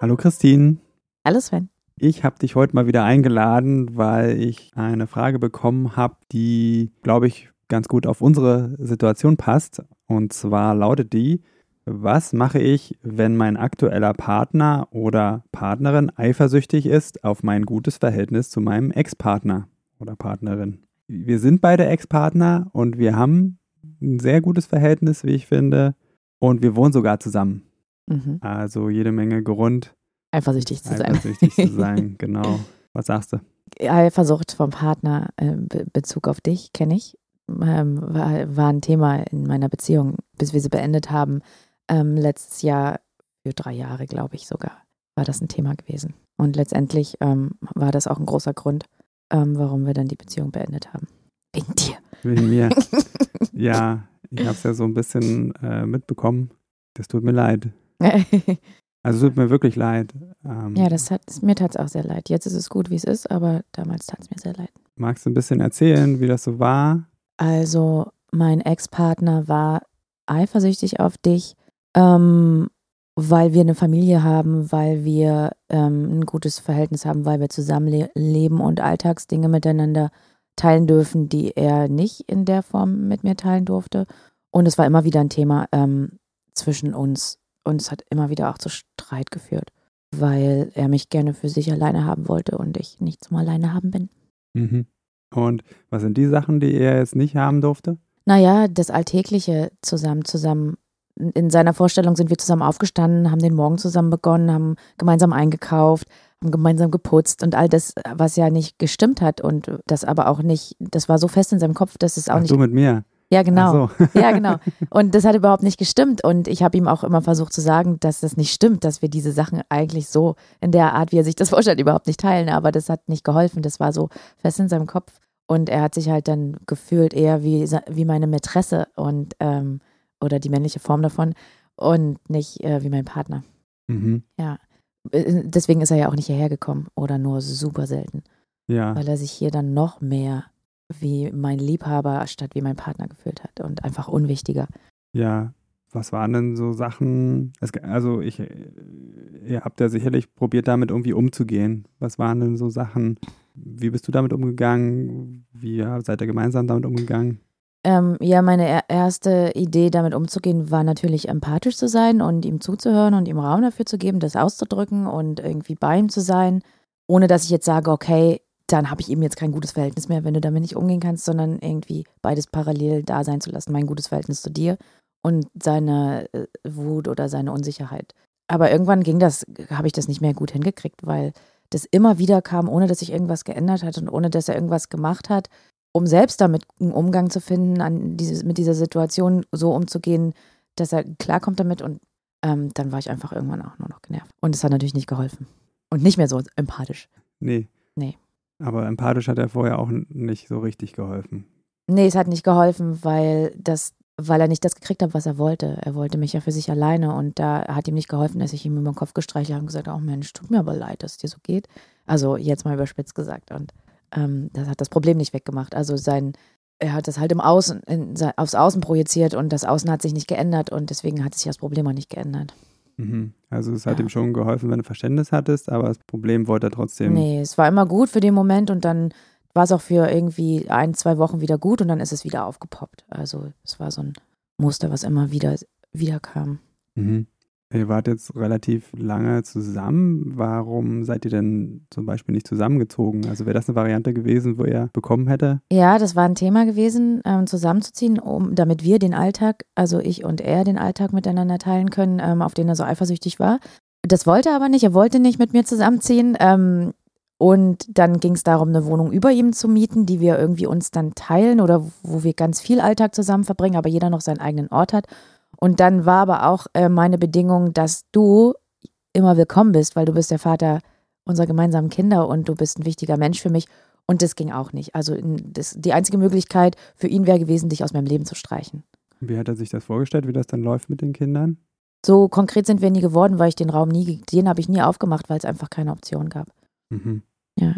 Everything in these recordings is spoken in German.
Hallo Christine. Hallo Sven. Ich habe dich heute mal wieder eingeladen, weil ich eine Frage bekommen habe, die, glaube ich, ganz gut auf unsere Situation passt. Und zwar lautet die, was mache ich, wenn mein aktueller Partner oder Partnerin eifersüchtig ist auf mein gutes Verhältnis zu meinem Ex-Partner oder Partnerin? Wir sind beide Ex-Partner und wir haben ein sehr gutes Verhältnis, wie ich finde. Und wir wohnen sogar zusammen. Mhm. Also jede Menge Grund. Eifersüchtig zu sein. Eifersüchtig zu sein, genau. Was sagst du? Eifersucht vom Partner in äh, Bezug auf dich, kenne ich. Ähm, war, war ein Thema in meiner Beziehung, bis wir sie beendet haben. Ähm, letztes Jahr, für drei Jahre, glaube ich sogar, war das ein Thema gewesen. Und letztendlich ähm, war das auch ein großer Grund, ähm, warum wir dann die Beziehung beendet haben. Wegen dir. Wegen mir. ja, ich habe es ja so ein bisschen äh, mitbekommen. Das tut mir leid. also es tut mir wirklich leid. Ähm, ja, das hat, mir tat es auch sehr leid. Jetzt ist es gut, wie es ist, aber damals tat es mir sehr leid. Magst du ein bisschen erzählen, wie das so war? Also, mein Ex-Partner war eifersüchtig auf dich, ähm, weil wir eine Familie haben, weil wir ähm, ein gutes Verhältnis haben, weil wir zusammen leben und Alltagsdinge miteinander teilen dürfen, die er nicht in der Form mit mir teilen durfte. Und es war immer wieder ein Thema ähm, zwischen uns und es hat immer wieder auch zu Streit geführt, weil er mich gerne für sich alleine haben wollte und ich nicht zum Alleine haben bin. Mhm. Und was sind die Sachen, die er jetzt nicht haben durfte? Naja, das Alltägliche zusammen, zusammen. In seiner Vorstellung sind wir zusammen aufgestanden, haben den Morgen zusammen begonnen, haben gemeinsam eingekauft, haben gemeinsam geputzt und all das, was ja nicht gestimmt hat und das aber auch nicht, das war so fest in seinem Kopf, dass es auch Ach, nicht. Du mit mir. Ja, genau. So. Ja, genau. Und das hat überhaupt nicht gestimmt. Und ich habe ihm auch immer versucht zu sagen, dass das nicht stimmt, dass wir diese Sachen eigentlich so in der Art, wie er sich das vorstellt, überhaupt nicht teilen. Aber das hat nicht geholfen. Das war so fest in seinem Kopf. Und er hat sich halt dann gefühlt eher wie, wie meine Mätresse und ähm, oder die männliche Form davon und nicht äh, wie mein Partner. Mhm. Ja. Äh, deswegen ist er ja auch nicht hierher gekommen oder nur super selten. Ja. Weil er sich hier dann noch mehr wie mein Liebhaber statt wie mein Partner gefühlt hat und einfach unwichtiger. Ja, was waren denn so Sachen? Also ich, ihr habt ja sicherlich probiert, damit irgendwie umzugehen. Was waren denn so Sachen? Wie bist du damit umgegangen? Wie seid ihr gemeinsam damit umgegangen? Ähm, ja, meine erste Idee, damit umzugehen, war natürlich empathisch zu sein und ihm zuzuhören und ihm Raum dafür zu geben, das auszudrücken und irgendwie bei ihm zu sein, ohne dass ich jetzt sage, okay, dann habe ich eben jetzt kein gutes Verhältnis mehr, wenn du damit nicht umgehen kannst, sondern irgendwie beides parallel da sein zu lassen. Mein gutes Verhältnis zu dir und seine äh, Wut oder seine Unsicherheit. Aber irgendwann ging das, habe ich das nicht mehr gut hingekriegt, weil das immer wieder kam, ohne dass sich irgendwas geändert hat und ohne dass er irgendwas gemacht hat, um selbst damit einen Umgang zu finden, an diese, mit dieser Situation so umzugehen, dass er klarkommt damit und ähm, dann war ich einfach irgendwann auch nur noch genervt. Und es hat natürlich nicht geholfen. Und nicht mehr so empathisch. Nee. Nee. Aber empathisch hat er vorher auch nicht so richtig geholfen. Nee, es hat nicht geholfen, weil das, weil er nicht das gekriegt hat, was er wollte. Er wollte mich ja für sich alleine und da hat ihm nicht geholfen, dass ich ihm über den Kopf gestreichelt habe und gesagt, oh Mensch, tut mir aber leid, dass es dir so geht. Also jetzt mal überspitzt gesagt. Und ähm, das hat das Problem nicht weggemacht. Also sein, er hat das halt im Außen, in, aufs Außen projiziert und das Außen hat sich nicht geändert und deswegen hat sich das Problem auch nicht geändert. Mhm. Also es hat ja. ihm schon geholfen, wenn du Verständnis hattest, aber das Problem wollte er trotzdem. Nee, es war immer gut für den Moment und dann war es auch für irgendwie ein, zwei Wochen wieder gut und dann ist es wieder aufgepoppt. Also es war so ein Muster, was immer wieder, wieder kam. Mhm. Ihr wart jetzt relativ lange zusammen. Warum seid ihr denn zum Beispiel nicht zusammengezogen? Also wäre das eine Variante gewesen, wo er bekommen hätte? Ja, das war ein Thema gewesen, ähm, zusammenzuziehen, um, damit wir den Alltag, also ich und er, den Alltag miteinander teilen können, ähm, auf den er so eifersüchtig war. Das wollte er aber nicht. Er wollte nicht mit mir zusammenziehen. Ähm, und dann ging es darum, eine Wohnung über ihm zu mieten, die wir irgendwie uns dann teilen oder wo wir ganz viel Alltag zusammen verbringen, aber jeder noch seinen eigenen Ort hat. Und dann war aber auch äh, meine Bedingung, dass du immer willkommen bist, weil du bist der Vater unserer gemeinsamen Kinder und du bist ein wichtiger Mensch für mich. Und das ging auch nicht. Also das, die einzige Möglichkeit für ihn wäre gewesen, dich aus meinem Leben zu streichen. Wie hat er sich das vorgestellt, wie das dann läuft mit den Kindern? So konkret sind wir nie geworden, weil ich den Raum nie, den habe ich nie aufgemacht, weil es einfach keine Option gab. Mhm. Ja.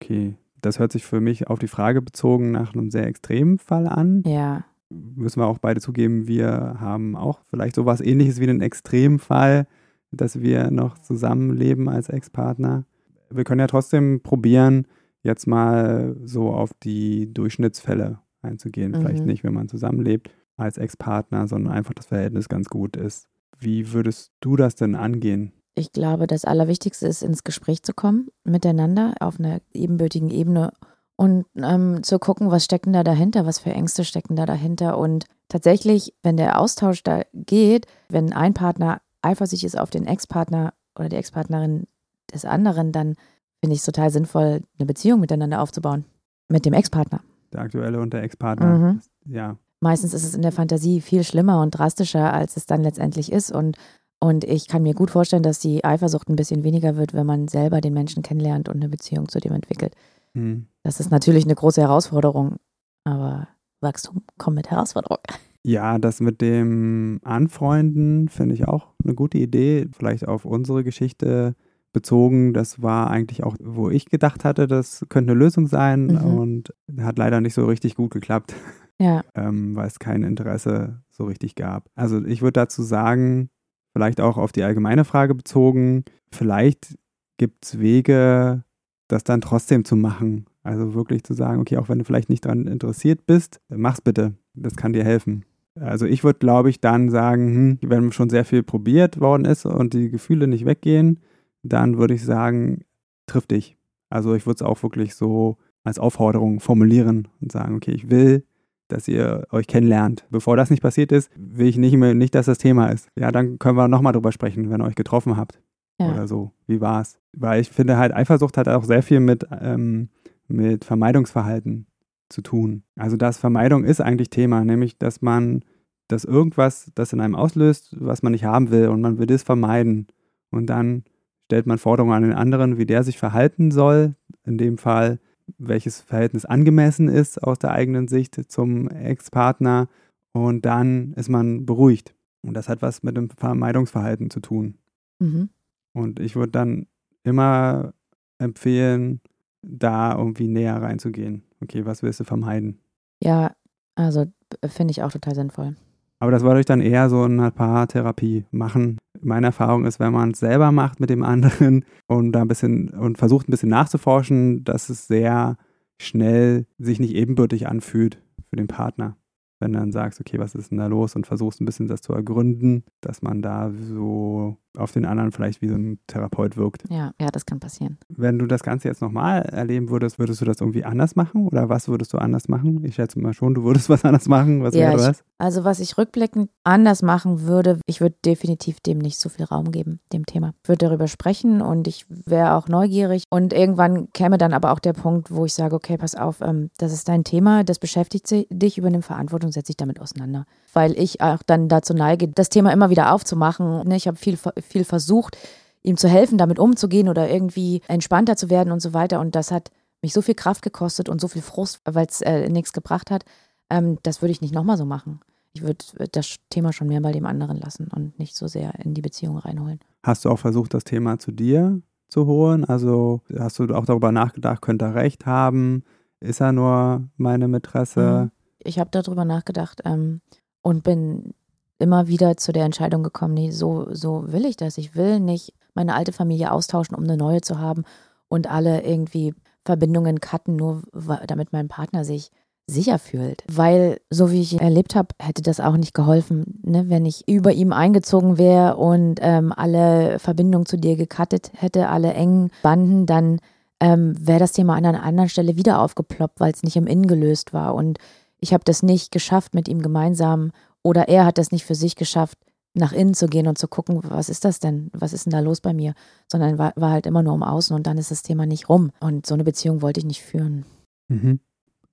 Okay. Das hört sich für mich auf die Frage bezogen nach einem sehr extremen Fall an. Ja. Müssen wir auch beide zugeben, wir haben auch vielleicht sowas ähnliches wie einen Extremfall, dass wir noch zusammenleben als Ex-Partner. Wir können ja trotzdem probieren, jetzt mal so auf die Durchschnittsfälle einzugehen. Mhm. Vielleicht nicht, wenn man zusammenlebt als Ex-Partner, sondern einfach das Verhältnis ganz gut ist. Wie würdest du das denn angehen? Ich glaube, das Allerwichtigste ist, ins Gespräch zu kommen miteinander auf einer ebenbürtigen Ebene und ähm, zu gucken, was stecken da dahinter, was für Ängste stecken da dahinter. Und tatsächlich, wenn der Austausch da geht, wenn ein Partner eifersüchtig ist auf den Ex-Partner oder die Ex-Partnerin des anderen, dann finde ich es total sinnvoll, eine Beziehung miteinander aufzubauen. Mit dem Ex-Partner. Der aktuelle und der Ex-Partner. Mhm. Ja. Meistens ist es in der Fantasie viel schlimmer und drastischer, als es dann letztendlich ist. Und und ich kann mir gut vorstellen, dass die Eifersucht ein bisschen weniger wird, wenn man selber den Menschen kennenlernt und eine Beziehung zu dem entwickelt. Mhm. Das ist natürlich eine große Herausforderung, aber Wachstum kommt mit Herausforderung. Ja, das mit dem Anfreunden finde ich auch eine gute Idee. Vielleicht auf unsere Geschichte bezogen. Das war eigentlich auch, wo ich gedacht hatte, das könnte eine Lösung sein mhm. und hat leider nicht so richtig gut geklappt. Ja. ähm, weil es kein Interesse so richtig gab. Also ich würde dazu sagen, vielleicht auch auf die allgemeine Frage bezogen, vielleicht gibt es Wege, das dann trotzdem zu machen. Also wirklich zu sagen, okay, auch wenn du vielleicht nicht daran interessiert bist, mach's bitte. Das kann dir helfen. Also ich würde, glaube ich, dann sagen, hm, wenn schon sehr viel probiert worden ist und die Gefühle nicht weggehen, dann würde ich sagen, triff dich. Also ich würde es auch wirklich so als Aufforderung formulieren und sagen, okay, ich will, dass ihr euch kennenlernt. Bevor das nicht passiert ist, will ich nicht mehr, nicht, dass das Thema ist. Ja, dann können wir nochmal drüber sprechen, wenn ihr euch getroffen habt. Ja. Oder so. Wie war's? Weil ich finde halt, Eifersucht hat auch sehr viel mit, ähm, mit Vermeidungsverhalten zu tun. Also das Vermeidung ist eigentlich Thema, nämlich dass man, dass irgendwas das in einem auslöst, was man nicht haben will und man will das vermeiden. Und dann stellt man Forderungen an den anderen, wie der sich verhalten soll. In dem Fall welches Verhältnis angemessen ist aus der eigenen Sicht zum Ex-Partner und dann ist man beruhigt. Und das hat was mit dem Vermeidungsverhalten zu tun. Mhm. Und ich würde dann immer empfehlen, da irgendwie näher reinzugehen. Okay, was willst du vermeiden? Ja, also finde ich auch total sinnvoll. Aber das würde ich dann eher so in einer Paartherapie machen. Meine Erfahrung ist, wenn man es selber macht mit dem anderen und da ein bisschen und versucht ein bisschen nachzuforschen, dass es sehr schnell sich nicht ebenbürtig anfühlt für den Partner wenn du dann sagst, okay, was ist denn da los und versuchst ein bisschen das zu ergründen, dass man da so auf den anderen vielleicht wie so ein Therapeut wirkt. Ja, ja, das kann passieren. Wenn du das Ganze jetzt nochmal erleben würdest, würdest du das irgendwie anders machen oder was würdest du anders machen? Ich schätze mal schon, du würdest was anders machen. Was ja, wäre das? Ich, also was ich rückblickend anders machen würde, ich würde definitiv dem nicht so viel Raum geben, dem Thema. Ich würde darüber sprechen und ich wäre auch neugierig und irgendwann käme dann aber auch der Punkt, wo ich sage, okay, pass auf, ähm, das ist dein Thema, das beschäftigt dich, übernimm Verantwortung setze ich damit auseinander. Weil ich auch dann dazu neige, das Thema immer wieder aufzumachen. Ne, ich habe viel, viel versucht, ihm zu helfen, damit umzugehen oder irgendwie entspannter zu werden und so weiter. Und das hat mich so viel Kraft gekostet und so viel Frust, weil es äh, nichts gebracht hat. Ähm, das würde ich nicht nochmal so machen. Ich würde das Thema schon mehr bei dem anderen lassen und nicht so sehr in die Beziehung reinholen. Hast du auch versucht, das Thema zu dir zu holen? Also hast du auch darüber nachgedacht, könnte er recht haben? Ist er nur meine Mätresse? Mhm ich habe darüber nachgedacht ähm, und bin immer wieder zu der Entscheidung gekommen, nee, so, so will ich das. Ich will nicht meine alte Familie austauschen, um eine neue zu haben und alle irgendwie Verbindungen cutten, nur damit mein Partner sich sicher fühlt. Weil, so wie ich erlebt habe, hätte das auch nicht geholfen, ne? wenn ich über ihm eingezogen wäre und ähm, alle Verbindungen zu dir gecuttet hätte, alle engen Banden, dann ähm, wäre das Thema an einer anderen Stelle wieder aufgeploppt, weil es nicht im Innen gelöst war. Und ich habe das nicht geschafft mit ihm gemeinsam oder er hat das nicht für sich geschafft, nach innen zu gehen und zu gucken, was ist das denn? Was ist denn da los bei mir? Sondern war, war halt immer nur um außen und dann ist das Thema nicht rum. Und so eine Beziehung wollte ich nicht führen. Mhm.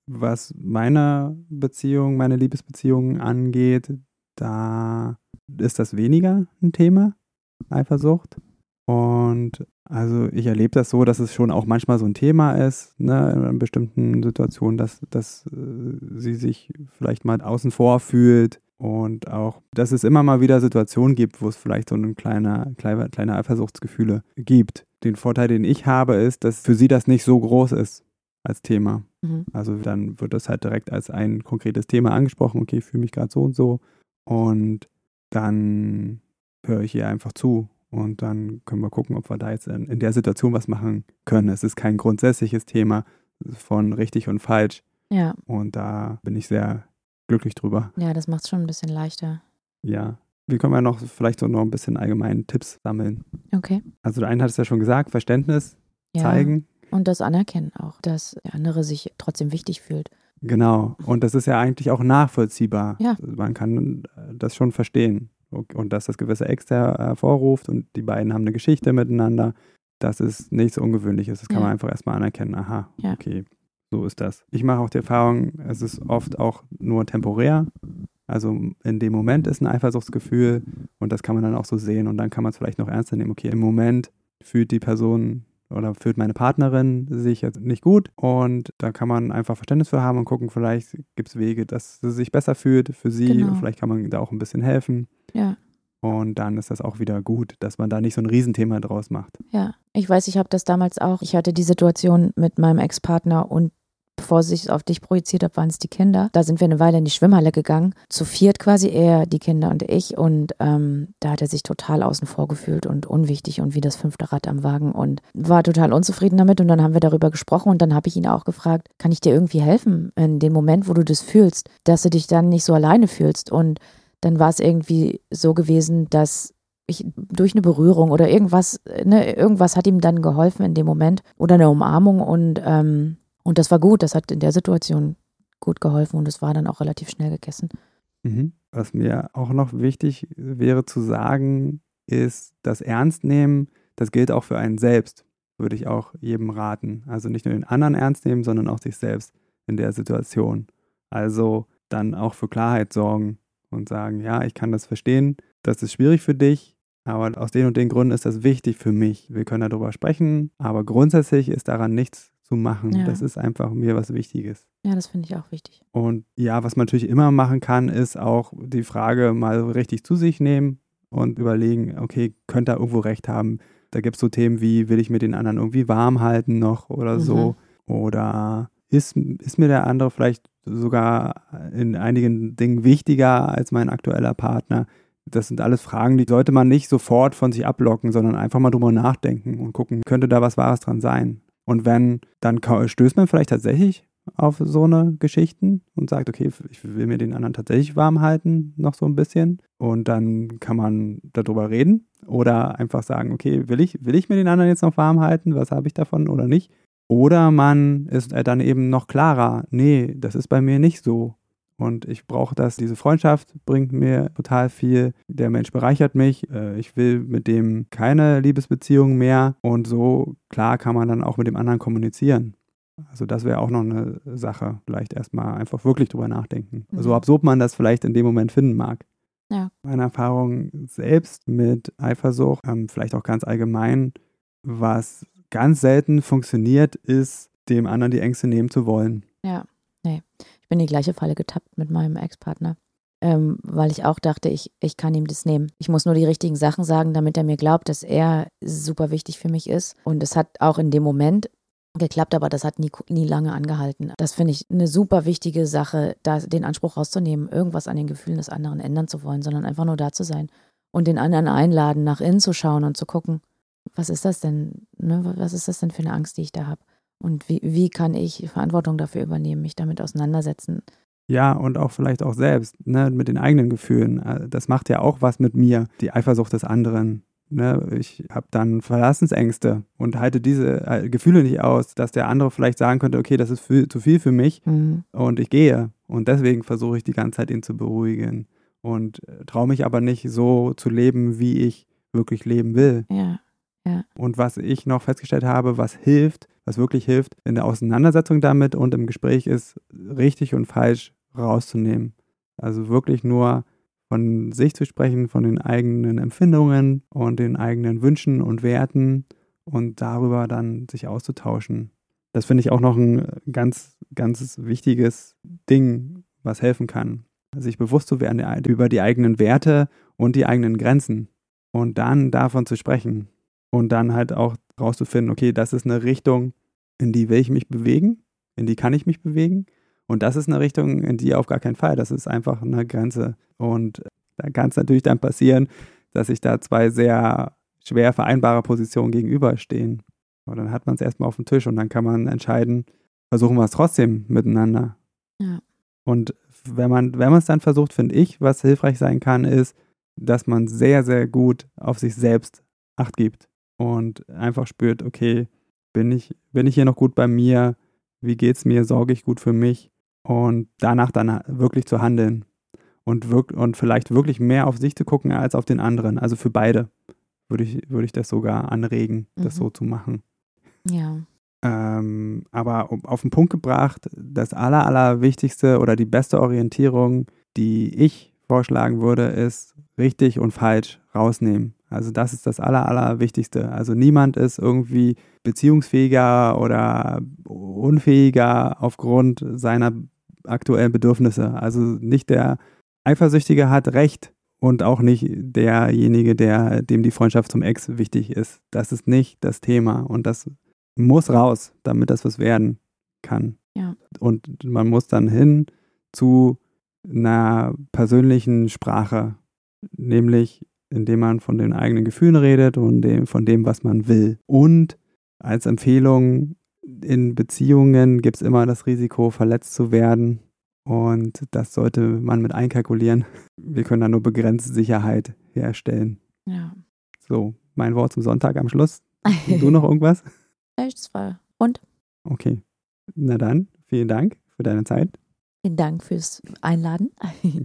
Was meine Beziehung, meine Liebesbeziehung angeht, da ist das weniger ein Thema, Eifersucht. Und also ich erlebe das so, dass es schon auch manchmal so ein Thema ist, ne, in bestimmten Situationen, dass, dass äh, sie sich vielleicht mal außen vor fühlt und auch, dass es immer mal wieder Situationen gibt, wo es vielleicht so ein kleiner, kleiner, kleine Eifersuchtsgefühle gibt. Den Vorteil, den ich habe, ist, dass für sie das nicht so groß ist als Thema. Mhm. Also dann wird das halt direkt als ein konkretes Thema angesprochen, okay, ich fühle mich gerade so und so. Und dann höre ich ihr einfach zu und dann können wir gucken, ob wir da jetzt in, in der Situation was machen können. Es ist kein grundsätzliches Thema von richtig und falsch. Ja. Und da bin ich sehr glücklich drüber. Ja, das macht es schon ein bisschen leichter. Ja. Wie können wir noch vielleicht so noch ein bisschen allgemeinen Tipps sammeln? Okay. Also der eine hat es ja schon gesagt, Verständnis ja. zeigen. Und das Anerkennen auch, dass der andere sich trotzdem wichtig fühlt. Genau. Und das ist ja eigentlich auch nachvollziehbar. Ja. Man kann das schon verstehen und dass das gewisse Ängste hervorruft und die beiden haben eine Geschichte miteinander, das ist nichts Ungewöhnliches. Das kann ja. man einfach erstmal anerkennen. Aha, ja. okay, so ist das. Ich mache auch die Erfahrung, es ist oft auch nur temporär. Also in dem Moment ist ein Eifersuchtsgefühl und das kann man dann auch so sehen und dann kann man es vielleicht noch ernster nehmen. Okay, im Moment fühlt die Person oder fühlt meine Partnerin sich jetzt nicht gut und da kann man einfach Verständnis für haben und gucken, vielleicht gibt es Wege, dass sie sich besser fühlt für sie genau. und vielleicht kann man da auch ein bisschen helfen. Ja. Und dann ist das auch wieder gut, dass man da nicht so ein Riesenthema draus macht. Ja, ich weiß, ich habe das damals auch. Ich hatte die Situation mit meinem Ex-Partner und bevor ich es auf dich projiziert habe, waren es die Kinder. Da sind wir eine Weile in die Schwimmhalle gegangen. Zu viert quasi er, die Kinder und ich. Und ähm, da hat er sich total außen vor gefühlt und unwichtig und wie das fünfte Rad am Wagen und war total unzufrieden damit. Und dann haben wir darüber gesprochen und dann habe ich ihn auch gefragt, kann ich dir irgendwie helfen in dem Moment, wo du das fühlst, dass du dich dann nicht so alleine fühlst. Und dann war es irgendwie so gewesen, dass ich durch eine Berührung oder irgendwas, ne, irgendwas hat ihm dann geholfen in dem Moment oder eine Umarmung und ähm, und das war gut, das hat in der Situation gut geholfen und es war dann auch relativ schnell gegessen. Mhm. Was mir auch noch wichtig wäre zu sagen, ist, das Ernst nehmen, das gilt auch für einen selbst, würde ich auch jedem raten. Also nicht nur den anderen ernst nehmen, sondern auch sich selbst in der Situation. Also dann auch für Klarheit sorgen und sagen, ja, ich kann das verstehen, das ist schwierig für dich, aber aus den und den Gründen ist das wichtig für mich. Wir können darüber sprechen, aber grundsätzlich ist daran nichts zu machen. Ja. Das ist einfach mir was Wichtiges. Ja, das finde ich auch wichtig. Und ja, was man natürlich immer machen kann, ist auch die Frage mal richtig zu sich nehmen und überlegen, okay, könnte er irgendwo recht haben. Da gibt es so Themen wie, will ich mir den anderen irgendwie warm halten noch oder mhm. so? Oder ist, ist mir der andere vielleicht sogar in einigen Dingen wichtiger als mein aktueller Partner? Das sind alles Fragen, die sollte man nicht sofort von sich ablocken, sondern einfach mal drüber nachdenken und gucken, könnte da was Wahres dran sein? Und wenn, dann stößt man vielleicht tatsächlich auf so eine Geschichten und sagt, okay, ich will mir den anderen tatsächlich warm halten, noch so ein bisschen. Und dann kann man darüber reden oder einfach sagen, okay, will ich, will ich mir den anderen jetzt noch warm halten? Was habe ich davon oder nicht? Oder man ist dann eben noch klarer, nee, das ist bei mir nicht so. Und ich brauche das, diese Freundschaft bringt mir total viel. Der Mensch bereichert mich. Äh, ich will mit dem keine Liebesbeziehung mehr. Und so klar kann man dann auch mit dem anderen kommunizieren. Also das wäre auch noch eine Sache. Vielleicht erstmal einfach wirklich drüber nachdenken. Mhm. So absurd man das vielleicht in dem Moment finden mag. Ja. Meine Erfahrung selbst mit Eifersucht, ähm, vielleicht auch ganz allgemein, was ganz selten funktioniert, ist, dem anderen die Ängste nehmen zu wollen. Ja, bin in die gleiche Falle getappt mit meinem Ex-Partner. Ähm, weil ich auch dachte, ich, ich kann ihm das nehmen. Ich muss nur die richtigen Sachen sagen, damit er mir glaubt, dass er super wichtig für mich ist. Und es hat auch in dem Moment geklappt, aber das hat nie, nie lange angehalten. Das finde ich eine super wichtige Sache, da den Anspruch rauszunehmen, irgendwas an den Gefühlen des anderen ändern zu wollen, sondern einfach nur da zu sein und den anderen einladen, nach innen zu schauen und zu gucken, was ist das denn, ne? was ist das denn für eine Angst, die ich da habe? Und wie, wie kann ich Verantwortung dafür übernehmen, mich damit auseinandersetzen? Ja, und auch vielleicht auch selbst, ne, mit den eigenen Gefühlen. Äh, das macht ja auch was mit mir, die Eifersucht des anderen. Ne? Ich habe dann Verlassensängste und halte diese äh, Gefühle nicht aus, dass der andere vielleicht sagen könnte, okay, das ist viel, zu viel für mich mhm. und ich gehe. Und deswegen versuche ich die ganze Zeit, ihn zu beruhigen. Und äh, traue mich aber nicht so zu leben, wie ich wirklich leben will. Ja. Ja. Und was ich noch festgestellt habe, was hilft, was wirklich hilft in der Auseinandersetzung damit und im Gespräch ist, richtig und falsch rauszunehmen. Also wirklich nur von sich zu sprechen, von den eigenen Empfindungen und den eigenen Wünschen und Werten und darüber dann sich auszutauschen. Das finde ich auch noch ein ganz, ganz wichtiges Ding, was helfen kann. Sich bewusst zu werden über die eigenen Werte und die eigenen Grenzen und dann davon zu sprechen und dann halt auch rauszufinden, okay, das ist eine Richtung, in die will ich mich bewegen, in die kann ich mich bewegen und das ist eine Richtung, in die auf gar keinen Fall. Das ist einfach eine Grenze. Und da kann es natürlich dann passieren, dass sich da zwei sehr schwer vereinbare Positionen gegenüberstehen. Und dann hat man es erstmal auf dem Tisch und dann kann man entscheiden, versuchen wir es trotzdem miteinander. Ja. Und wenn man, wenn man es dann versucht, finde ich, was hilfreich sein kann, ist, dass man sehr, sehr gut auf sich selbst Acht gibt und einfach spürt, okay, bin ich, bin ich hier noch gut bei mir? Wie geht's mir? Sorge ich gut für mich? Und danach dann wirklich zu handeln und, wirk und vielleicht wirklich mehr auf sich zu gucken als auf den anderen. Also für beide würde ich, würde ich das sogar anregen, mhm. das so zu machen. Ja. Ähm, aber auf den Punkt gebracht, das Aller, Allerwichtigste oder die beste Orientierung, die ich vorschlagen würde, ist richtig und falsch rausnehmen. Also das ist das Aller, Allerwichtigste. Also niemand ist irgendwie beziehungsfähiger oder unfähiger aufgrund seiner aktuellen Bedürfnisse. Also nicht der Eifersüchtige hat Recht und auch nicht derjenige, der, dem die Freundschaft zum Ex wichtig ist. Das ist nicht das Thema und das muss raus, damit das was werden kann. Ja. Und man muss dann hin zu einer persönlichen Sprache, nämlich indem man von den eigenen Gefühlen redet und dem, von dem, was man will. Und als Empfehlung, in Beziehungen gibt es immer das Risiko, verletzt zu werden. Und das sollte man mit einkalkulieren. Wir können da nur begrenzt Sicherheit herstellen. Ja. So, mein Wort zum Sonntag am Schluss. du noch irgendwas? Das war und? Okay. Na dann, vielen Dank für deine Zeit. Vielen Dank fürs Einladen.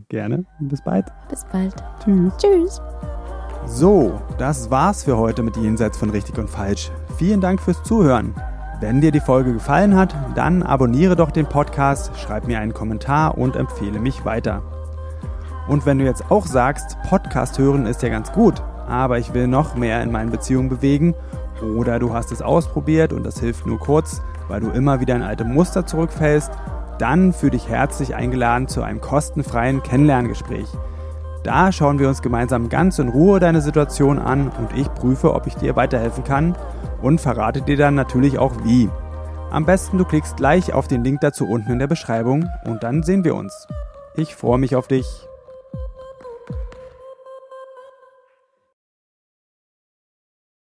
Gerne. Bis bald. Bis bald. Tschüss. Tschüss. So, das war's für heute mit Jenseits von Richtig und Falsch. Vielen Dank fürs Zuhören. Wenn dir die Folge gefallen hat, dann abonniere doch den Podcast, schreib mir einen Kommentar und empfehle mich weiter. Und wenn du jetzt auch sagst, Podcast hören ist ja ganz gut, aber ich will noch mehr in meinen Beziehungen bewegen, oder du hast es ausprobiert und das hilft nur kurz, weil du immer wieder in alte Muster zurückfällst, dann fühle dich herzlich eingeladen zu einem kostenfreien Kennenlerngespräch. Da schauen wir uns gemeinsam ganz in Ruhe deine Situation an und ich prüfe, ob ich dir weiterhelfen kann und verrate dir dann natürlich auch wie. Am besten du klickst gleich auf den Link dazu unten in der Beschreibung und dann sehen wir uns. Ich freue mich auf dich.